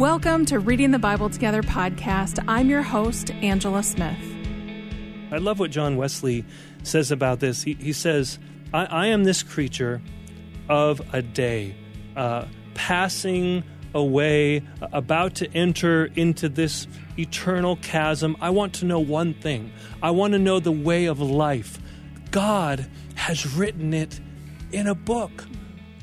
Welcome to Reading the Bible Together podcast. I'm your host, Angela Smith. I love what John Wesley says about this. He, he says, I, I, am this creature of a day, uh, passing away, about to enter into this eternal chasm. I want to know one thing I want to know the way of life. God has written it in a book.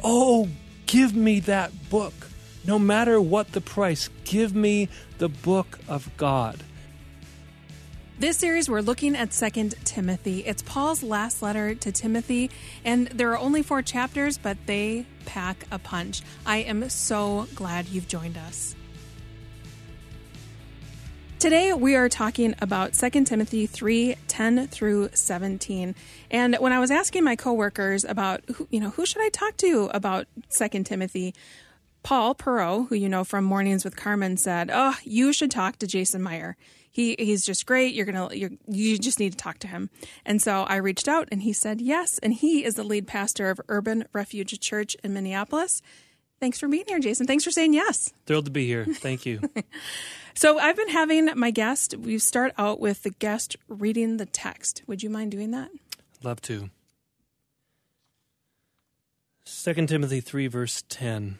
Oh, give me that book. No matter what the price, give me the book of God. This series, we're looking at Second Timothy. It's Paul's last letter to Timothy, and there are only four chapters, but they pack a punch. I am so glad you've joined us. Today we are talking about 2 Timothy 3 10 through 17. And when I was asking my coworkers about, who, you know, who should I talk to about 2 Timothy, Paul Perot, who you know from Mornings with Carmen, said, "Oh, you should talk to Jason Meyer. He he's just great. You're gonna you're, you just need to talk to him." And so I reached out, and he said yes. And he is the lead pastor of Urban Refuge Church in Minneapolis. Thanks for being here, Jason. Thanks for saying yes. Thrilled to be here. Thank you. so I've been having my guest. We start out with the guest reading the text. Would you mind doing that? Love to. 2 Timothy 3, verse 10.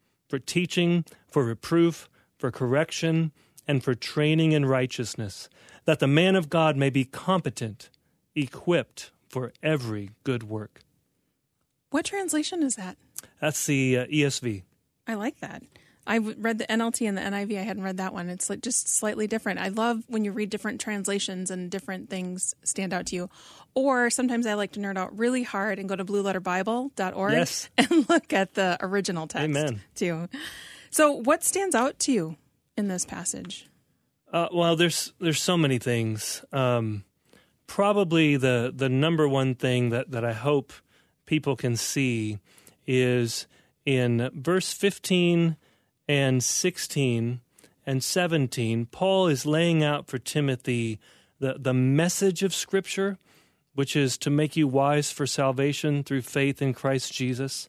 for teaching, for reproof, for correction, and for training in righteousness, that the man of God may be competent, equipped for every good work. What translation is that? That's the uh, ESV. I like that. I read the NLT and the NIV. I hadn't read that one. It's like just slightly different. I love when you read different translations and different things stand out to you. Or sometimes I like to nerd out really hard and go to blueletterbible.org yes. and look at the original text Amen. too. So, what stands out to you in this passage? Uh, well, there's there's so many things. Um, probably the the number one thing that that I hope people can see is in verse 15 and 16 and 17, Paul is laying out for Timothy the, the message of Scripture, which is to make you wise for salvation through faith in Christ Jesus,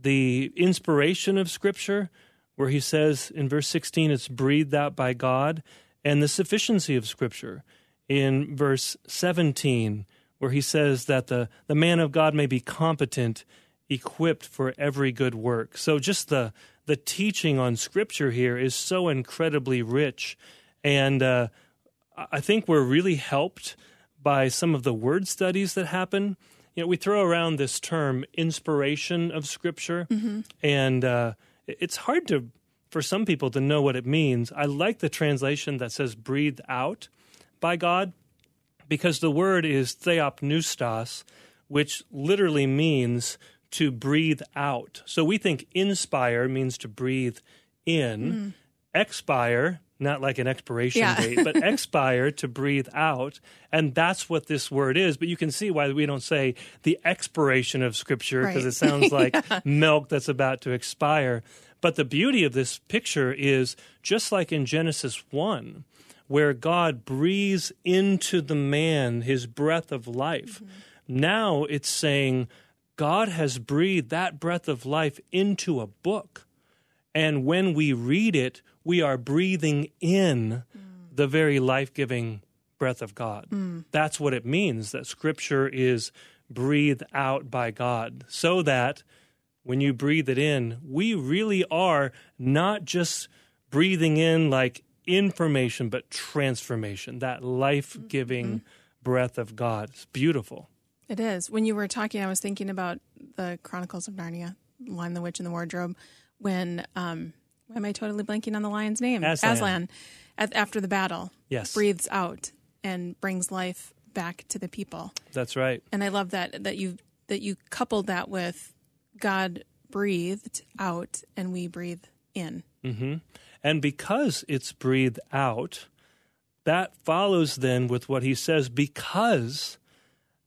the inspiration of Scripture, where he says in verse 16 it's breathed out by God, and the sufficiency of Scripture in verse 17, where he says that the, the man of God may be competent, equipped for every good work. So just the the teaching on Scripture here is so incredibly rich, and uh, I think we're really helped by some of the word studies that happen. You know, we throw around this term "inspiration of Scripture," mm-hmm. and uh, it's hard to for some people to know what it means. I like the translation that says "breathed out" by God, because the word is theopneustos, which literally means to breathe out. So we think inspire means to breathe in, mm. expire, not like an expiration yeah. date, but expire to breathe out. And that's what this word is. But you can see why we don't say the expiration of Scripture because right. it sounds like yeah. milk that's about to expire. But the beauty of this picture is just like in Genesis 1, where God breathes into the man his breath of life. Mm-hmm. Now it's saying, God has breathed that breath of life into a book. And when we read it, we are breathing in mm. the very life giving breath of God. Mm. That's what it means that Scripture is breathed out by God, so that when you breathe it in, we really are not just breathing in like information, but transformation, that life giving mm-hmm. breath of God. It's beautiful. It is. When you were talking, I was thinking about the Chronicles of Narnia, Lion, the Witch, and the Wardrobe, when, um, why am I totally blanking on the lion's name? Aslan. Aslan at, after the battle, yes. breathes out and brings life back to the people. That's right. And I love that that you that you coupled that with God breathed out and we breathe in. Mm-hmm. And because it's breathed out, that follows then with what he says because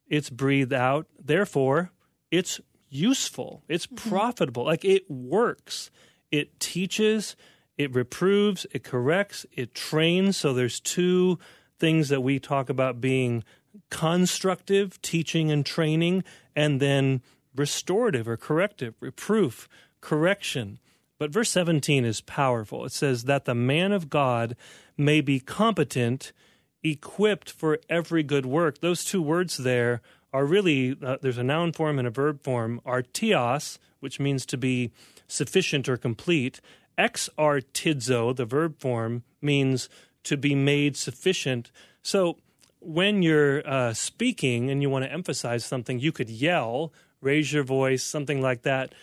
it's breathed out, therefore it's useful, it's mm-hmm. profitable, like it works. It teaches, it reproves, it corrects, it trains. So there's two things that we talk about being constructive, teaching and training, and then restorative or corrective, reproof, correction. But verse 17 is powerful. It says, That the man of God may be competent, equipped for every good work. Those two words there are really, uh, there's a noun form and a verb form, artios, which means to be sufficient or complete. Exartizo, the verb form, means to be made sufficient. So when you're uh, speaking and you want to emphasize something, you could yell raise your voice, something like that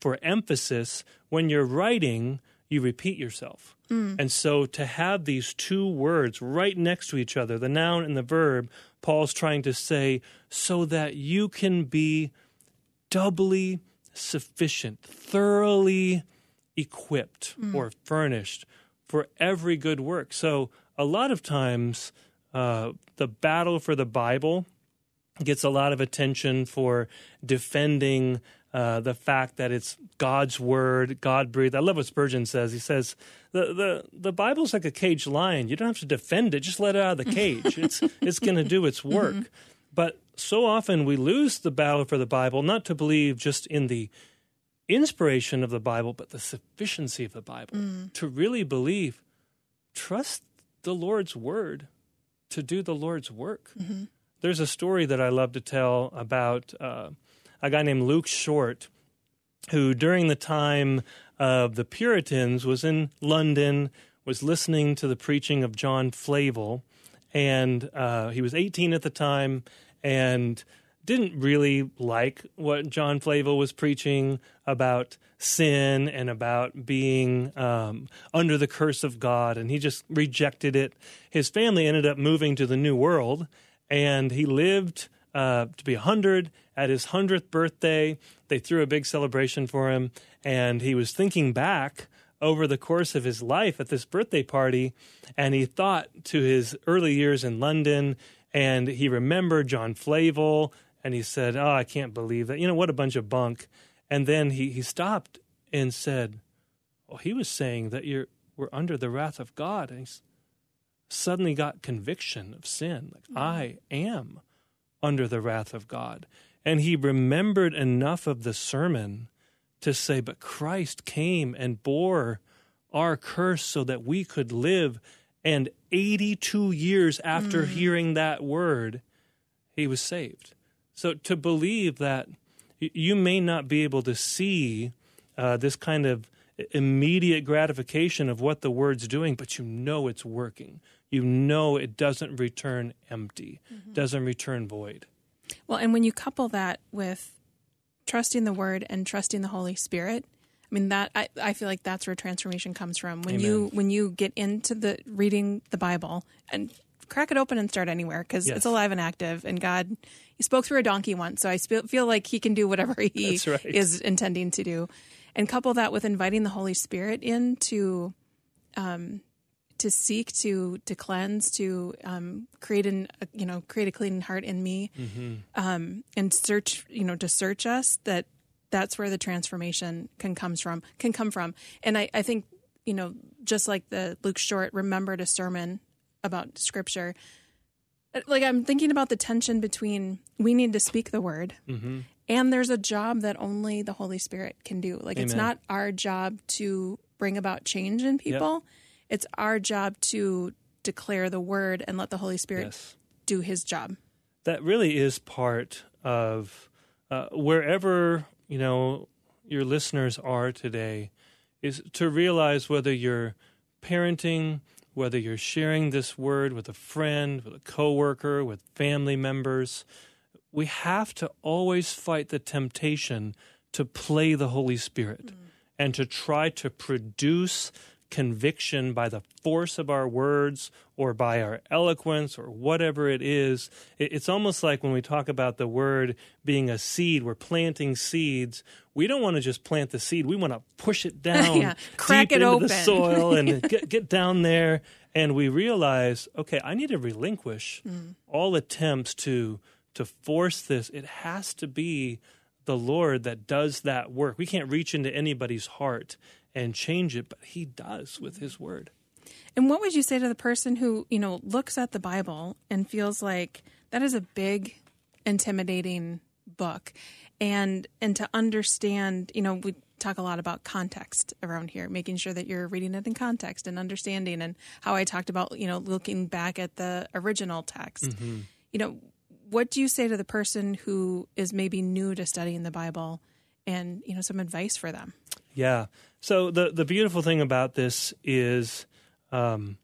for emphasis. When you're writing, you repeat yourself. Mm. And so to have these two words right next to each other, the noun and the verb, Paul's trying to say so that you can be doubly sufficient, thoroughly equipped mm. or furnished for every good work. So a lot of times, uh, the battle for the Bible gets a lot of attention for defending uh, the fact that it's God's word, God breathed. I love what Spurgeon says. He says the the the Bible's like a caged lion. You don't have to defend it; just let it out of the cage. it's it's going to do its work. Mm-hmm. But so often we lose the battle for the Bible, not to believe just in the inspiration of the Bible, but the sufficiency of the Bible. Mm. To really believe, trust the Lord's word to do the Lord's work. Mm-hmm. There's a story that I love to tell about uh, a guy named Luke Short, who during the time of the Puritans was in London, was listening to the preaching of John Flavel, and uh, he was 18 at the time, and didn't really like what John Flavel was preaching about sin and about being um, under the curse of God, and he just rejected it. His family ended up moving to the New World, and he lived uh, to be 100. At his 100th birthday, they threw a big celebration for him, and he was thinking back over the course of his life at this birthday party, and he thought to his early years in London, and he remembered John Flavel, and he said, Oh, I can't believe that. You know, what a bunch of bunk. And then he, he stopped and said, Well, he was saying that you're, we're under the wrath of God. And he suddenly got conviction of sin. Like, mm-hmm. I am under the wrath of God. And he remembered enough of the sermon to say, But Christ came and bore our curse so that we could live. And 82 years after mm. hearing that word, he was saved. So to believe that you may not be able to see uh, this kind of immediate gratification of what the word's doing, but you know it's working. You know it doesn't return empty, mm-hmm. doesn't return void. Well, and when you couple that with trusting the word and trusting the Holy Spirit, I mean that I, I feel like that's where transformation comes from. When Amen. you when you get into the reading the Bible and crack it open and start anywhere because yes. it's alive and active. And God, He spoke through a donkey once, so I feel like He can do whatever He right. is intending to do. And couple that with inviting the Holy Spirit in to, um, to seek to to cleanse, to um, create an you know create a clean heart in me, mm-hmm. um, and search you know to search us. That that's where the transformation can comes from can come from. And I, I think you know just like the Luke Short remembered a sermon about scripture like i'm thinking about the tension between we need to speak the word mm-hmm. and there's a job that only the holy spirit can do like Amen. it's not our job to bring about change in people yep. it's our job to declare the word and let the holy spirit yes. do his job that really is part of uh, wherever you know your listeners are today is to realize whether you're parenting, whether you're sharing this word with a friend, with a coworker, with family members, we have to always fight the temptation to play the Holy Spirit mm. and to try to produce conviction by the force of our words or by our eloquence or whatever it is. It's almost like when we talk about the word being a seed, we're planting seeds. We don't want to just plant the seed. We want to push it down, yeah. crack deep it into open. the soil and get, get down there. And we realize, okay, I need to relinquish mm. all attempts to to force this. It has to be the Lord that does that work. We can't reach into anybody's heart and change it, but he does with his word. And what would you say to the person who, you know, looks at the Bible and feels like that is a big intimidating book and and to understand, you know, we talk a lot about context around here, making sure that you're reading it in context and understanding and how I talked about, you know, looking back at the original text. Mm-hmm. You know, what do you say to the person who is maybe new to studying the Bible and, you know, some advice for them? Yeah. So the the beautiful thing about this is um,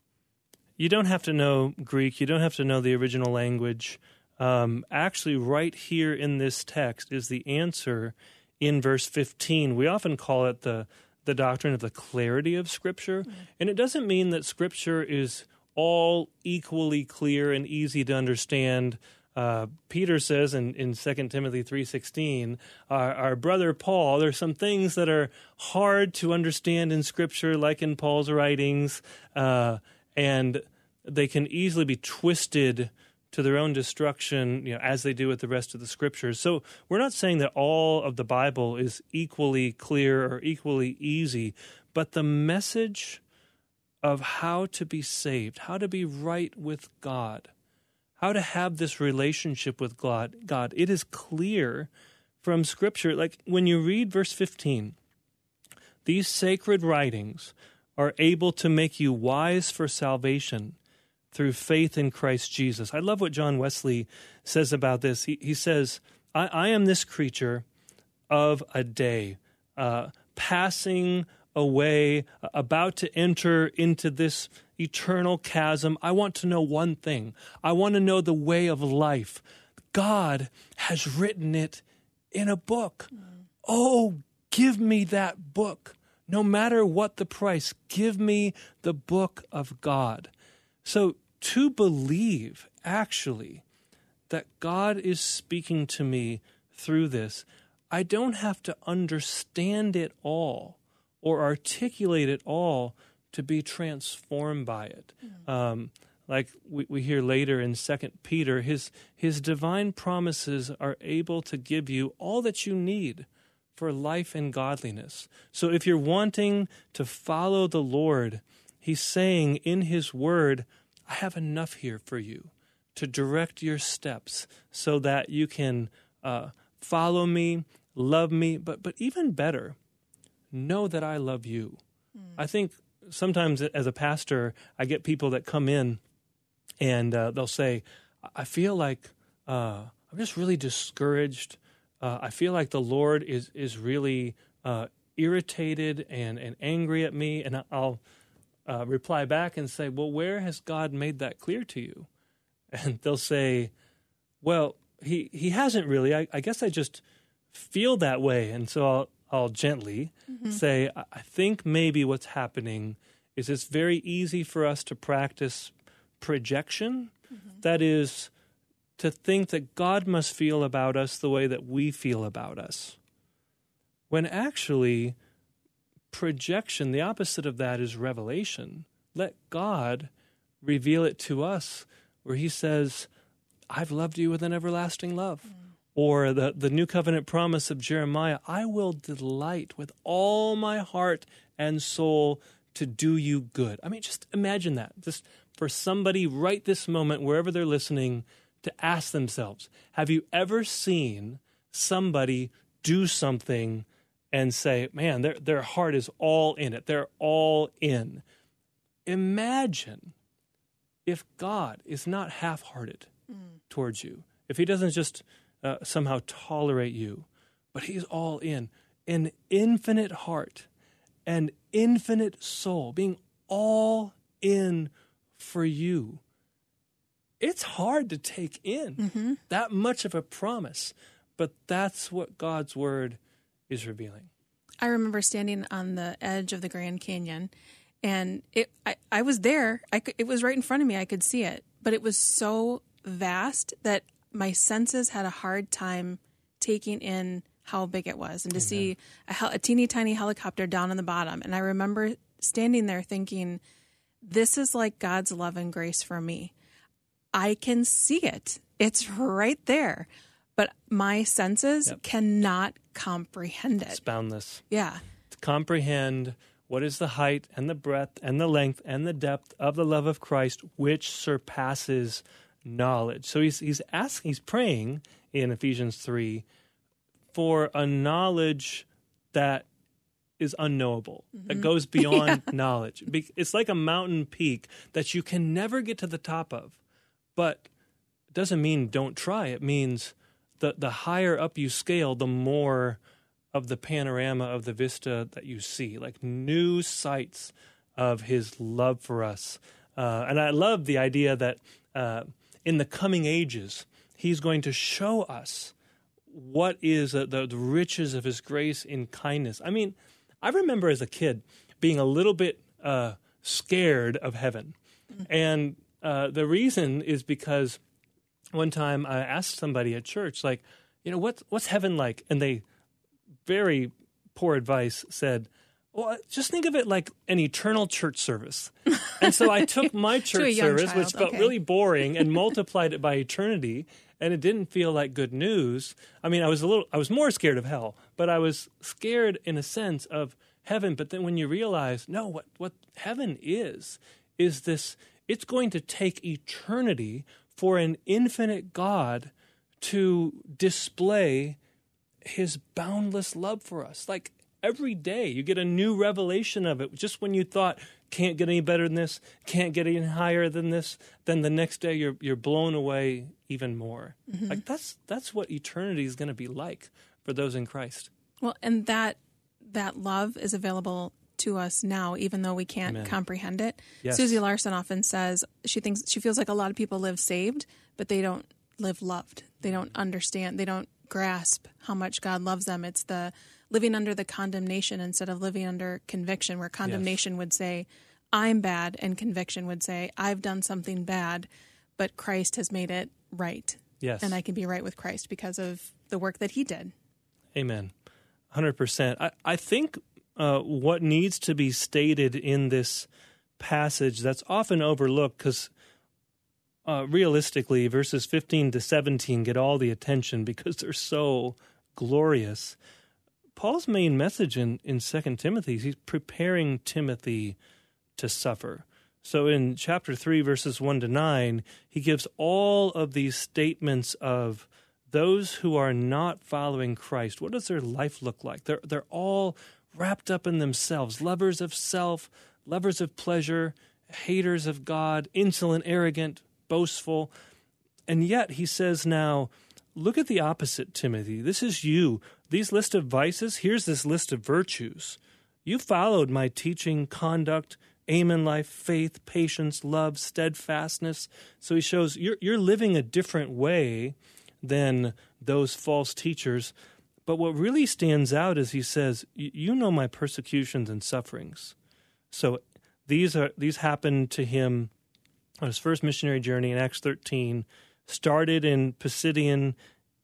you don't have to know Greek. You don't have to know the original language. Um, actually, right here in this text is the answer in verse 15. We often call it the the doctrine of the clarity of Scripture, mm-hmm. and it doesn't mean that Scripture is all equally clear and easy to understand uh, Peter says in, in 2 Timothy 3.16, our, our, brother Paul, there's some things that are hard to understand in Scripture, like in Paul's writings, uh, and they can easily be twisted to their own destruction, you know, as they do with the rest of the Scriptures. So we're not saying that all of the Bible is equally clear or equally easy, but the message of how to be saved, how to be right with God, how to have this relationship with God. God, it is clear from Scripture. Like when you read verse 15, these sacred writings are able to make you wise for salvation through faith in Christ Jesus. I love what John Wesley says about this. He, he says, I, I am this creature of a day, uh, passing away, about to enter into this eternal chasm. I want to know one thing I want to know the way of life. God has written it in a book. Mm. Oh, give me that book. No matter what the price, give me the book of God. So, to believe actually that God is speaking to me through this, I don't have to understand it all or articulate it all to be transformed by it. Mm-hmm. Um, like we, we hear later in Second Peter, his his divine promises are able to give you all that you need for life and godliness. So if you're wanting to follow the Lord, he's saying in his word, I have enough here for you to direct your steps so that you can uh, follow me, love me, but but even better, know that I love you. Mm. I think sometimes as a pastor, I get people that come in and uh, they'll say, I feel like uh, I'm just really discouraged. Uh, I feel like the Lord is, is really uh, irritated and, and angry at me. And I'll uh, reply back and say, Well, where has God made that clear to you? And they'll say, Well, he, he hasn't really. I, I guess I just feel that way. And so I'll, I'll gently mm-hmm. say, I think maybe what's happening is it's very easy for us to practice projection. Mm-hmm. That is, to think that God must feel about us the way that we feel about us. When actually, projection, the opposite of that is revelation. Let God reveal it to us, where He says, I've loved you with an everlasting love. Mm or the, the new covenant promise of Jeremiah, I will delight with all my heart and soul to do you good. I mean, just imagine that. Just for somebody right this moment, wherever they're listening, to ask themselves Have you ever seen somebody do something and say, Man, their, their heart is all in it? They're all in. Imagine if God is not half hearted mm. towards you, if He doesn't just uh, somehow tolerate you, but he's all in. an infinite heart and infinite soul, being all in for you. It's hard to take in Mm-hmm. that much of a promise, but that's what God's word is revealing. I remember standing on the edge of the Grand Canyon, and it I, I was there. I could, it was right in front of me. I could see it, but it was so vast that my senses had a hard time taking in how big it was, and to see a, hel- a teeny tiny helicopter down on the bottom. And I remember standing there thinking, "This is like God's love and grace for me. I can see it. It's right there." But my senses cannot comprehend it. It's boundless. Yeah. To comprehend what is the height and the breadth and the length and the depth of the love of Christ, which surpasses knowledge. So he's he's asking, he's praying in Ephesians three for a knowledge that is unknowable, that goes beyond knowledge. It's like a mountain peak that you can never get to the top of, but it doesn't mean don't try. It means the the higher up you scale, the more of the panorama of the vista that you see, like new sights of His love for us. Uh, and I love the idea that uh, in the coming ages, He's going to show us what is the, the riches of His grace in kindness. I mean, I remember as a kid being a little bit uh, scared of heaven, and uh, the reason is because one time I asked somebody at church, like, you know, what's what's heaven like? And they very poor advice said, well, just think of it like an eternal church service. And so I took my church young service, child, which felt okay. really boring, and multiplied it by eternity. And it didn't feel like good news. I mean, I was a little, I was more scared of hell, but I was scared in a sense of heaven. But then when you realize, no, what, what heaven is, is this, it's going to take eternity for an infinite God to display his boundless love for us. Like every day, you get a new revelation of it. Just when you thought, can't get any better than this, can't get any higher than this, then the next day you're you're blown away even more. Mm-hmm. Like that's that's what eternity is going to be like for those in Christ. Well, and that that love is available to us now, even though we can't Amen. comprehend it. Yes. Susie Larson often says she thinks she feels like a lot of people live saved, but they don't live loved. They don't understand. They don't grasp how much God loves them. It's the living under the condemnation instead of living under conviction, where condemnation would say, "I'm bad," and conviction would say, "I've done something bad," but Christ has made it right, Yes. and I can be right with Christ because of the work that He did. Amen. 100%. I, I think uh, what needs to be stated in this passage that's often overlooked because uh, realistically, verses 15 to 17 get all the attention because they're so glorious. Paul's main message in, in 2 Timothy is he's preparing Timothy to suffer. So in chapter 3, verses 1 to 9, he gives all of these statements of those who are not following Christ. What does their life look like? They're, they're all wrapped up in themselves, lovers of self, lovers of pleasure, haters of God, insolent, arrogant, boastful. And yet he says now, look at the opposite, Timothy. This is you. These list of vices, here's this list of virtues. You followed my teaching, conduct, aim in life, faith, patience, love, steadfastness. So he shows you're, you're living a different way than those false teachers. But what really stands out is he says, You know my persecutions and sufferings. So these are these happened to him on his first missionary journey in Acts 13, started in Pisidian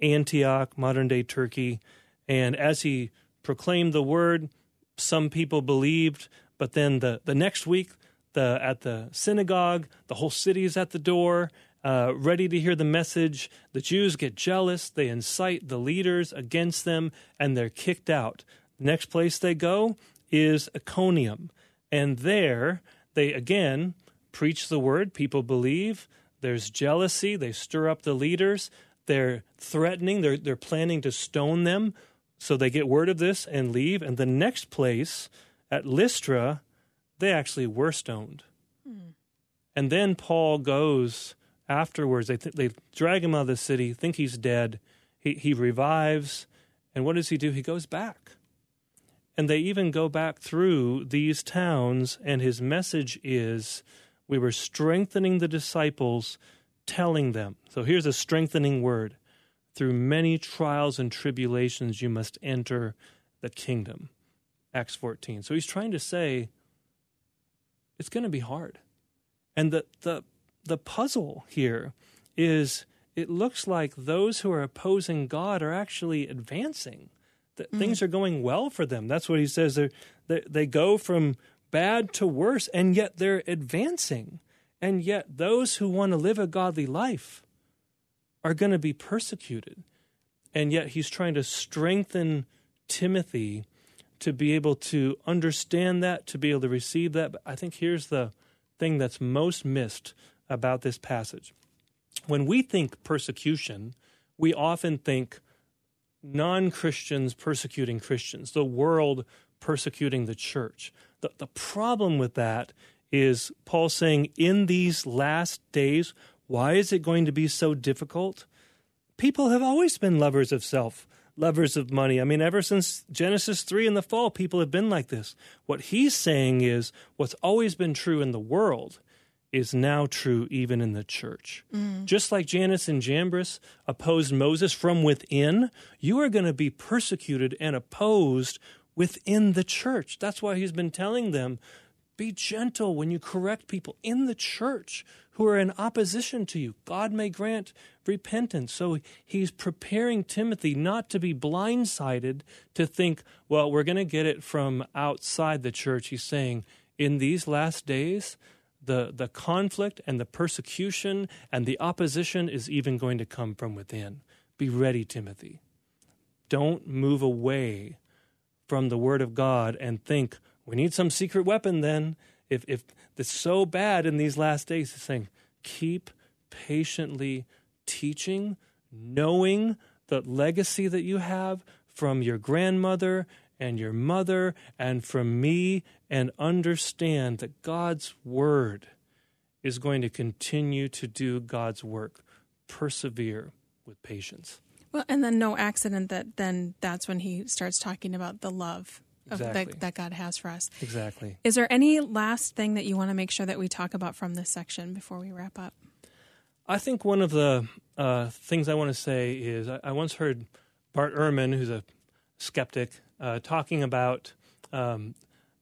Antioch, modern day Turkey. And as he proclaimed the word, some people believed, but then the, the next week, the at the synagogue, the whole city is at the door, uh, ready to hear the message. The Jews get jealous, they incite the leaders against them, and they're kicked out. The next place they go is Iconium. And there they again preach the word, people believe. There's jealousy, they stir up the leaders, they're threatening, they're they're planning to stone them. So they get word of this and leave. And the next place at Lystra, they actually were stoned. Hmm. And then Paul goes afterwards. They th- they drag him out of the city, think he's dead. He he revives, and what does he do? He goes back. And they even go back through these towns, and his message is we were strengthening the disciples, telling them. So here's a strengthening word through many trials and tribulations, you must enter the kingdom. Acts 14. So he's trying to say it's going to be hard. And the, the, the puzzle here is it looks like those who are opposing God are actually advancing. That mm. things are going well for them. That's what he says. They're, they they go from bad to worse, and yet they're advancing. And yet, those who want to live a godly life are going to be persecuted. And yet, he's trying to strengthen Timothy to be able to understand that, to be able to receive that. But I think here's the thing that's most missed about this passage. When we think persecution, we often think non Christians persecuting Christians, the world persecuting the church. The, the problem with that is Paul saying, in these last days, why is it going to be so difficult? People have always been lovers of self, lovers of money. I mean, ever since Genesis 3 in the fall, people have been like this. What he's saying is what's always been true in the world is now true even in the church. Mm. Just like Jannes and Jambres opposed Moses from within, you are going to be persecuted and opposed within the church. That's why he's been telling them be gentle when you correct people in the church who are in opposition to you. God may grant repentance. So he's preparing Timothy not to be blindsided to think, well, we're going to get it from outside the church. He's saying, in these last days, the, the conflict and the persecution and the opposition is even going to come from within. Be ready, Timothy. Don't move away from the Word of God and think, we need some secret weapon then. If, if it's so bad in these last days, he's saying, keep patiently teaching, knowing the legacy that you have from your grandmother and your mother and from me and understand that God's word is going to continue to do God's work. Persevere with patience. Well, and then no accident that then that's when he starts talking about the love exactly. that, that God has for us. Exactly. Is there any last thing that you want to make sure that we talk about from this section before we wrap up? I think one of the uh, things I want to say is I, I, once heard Bart Ehrman, who's a skeptic, uh, talking about um,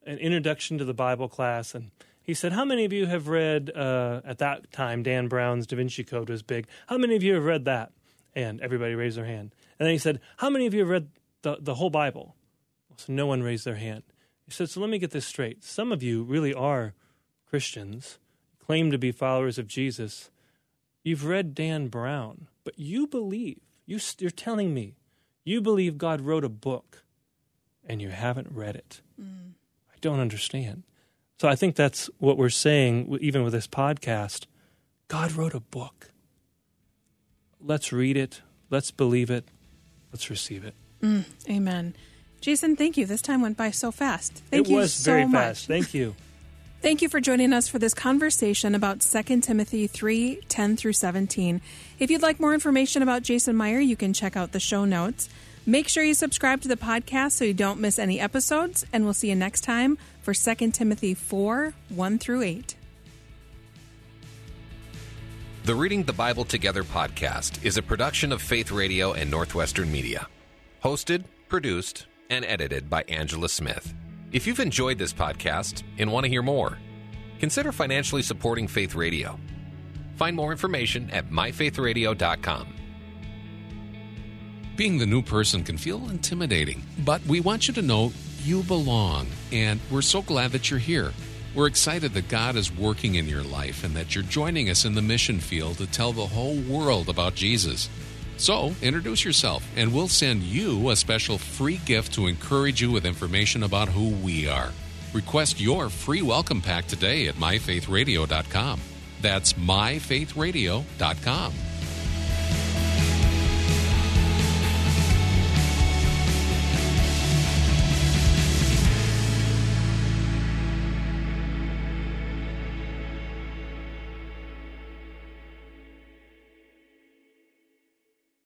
an introduction to the Bible class, and he said, "How many of you have read uh, at that time Dan Brown's Da Vinci Code was big? How many of you have read that?" And everybody raised their hand. And then he said, "How many of you have read the the whole Bible?" So no one raised their hand. He said, "So let me get this straight. Some of you really are Christians, claim to be followers of Jesus." You've read Dan Brown, but you believe, you, you're telling me, you believe God wrote a book and you haven't read it. Mm. I don't understand. So I think that's what we're saying, even with this podcast. God wrote a book. Let's read it. Let's believe it. Let's receive it. Mm, amen. Jason, thank you. This time went by so fast. Thank it you was so very much. fast. Thank you. Thank you for joining us for this conversation about 2 Timothy 3 10 through 17. If you'd like more information about Jason Meyer, you can check out the show notes. Make sure you subscribe to the podcast so you don't miss any episodes, and we'll see you next time for 2 Timothy 4 1 through 8. The Reading the Bible Together podcast is a production of Faith Radio and Northwestern Media. Hosted, produced, and edited by Angela Smith. If you've enjoyed this podcast and want to hear more, consider financially supporting Faith Radio. Find more information at myfaithradio.com. Being the new person can feel intimidating, but we want you to know you belong, and we're so glad that you're here. We're excited that God is working in your life and that you're joining us in the mission field to tell the whole world about Jesus. So, introduce yourself, and we'll send you a special free gift to encourage you with information about who we are. Request your free welcome pack today at myfaithradio.com. That's myfaithradio.com.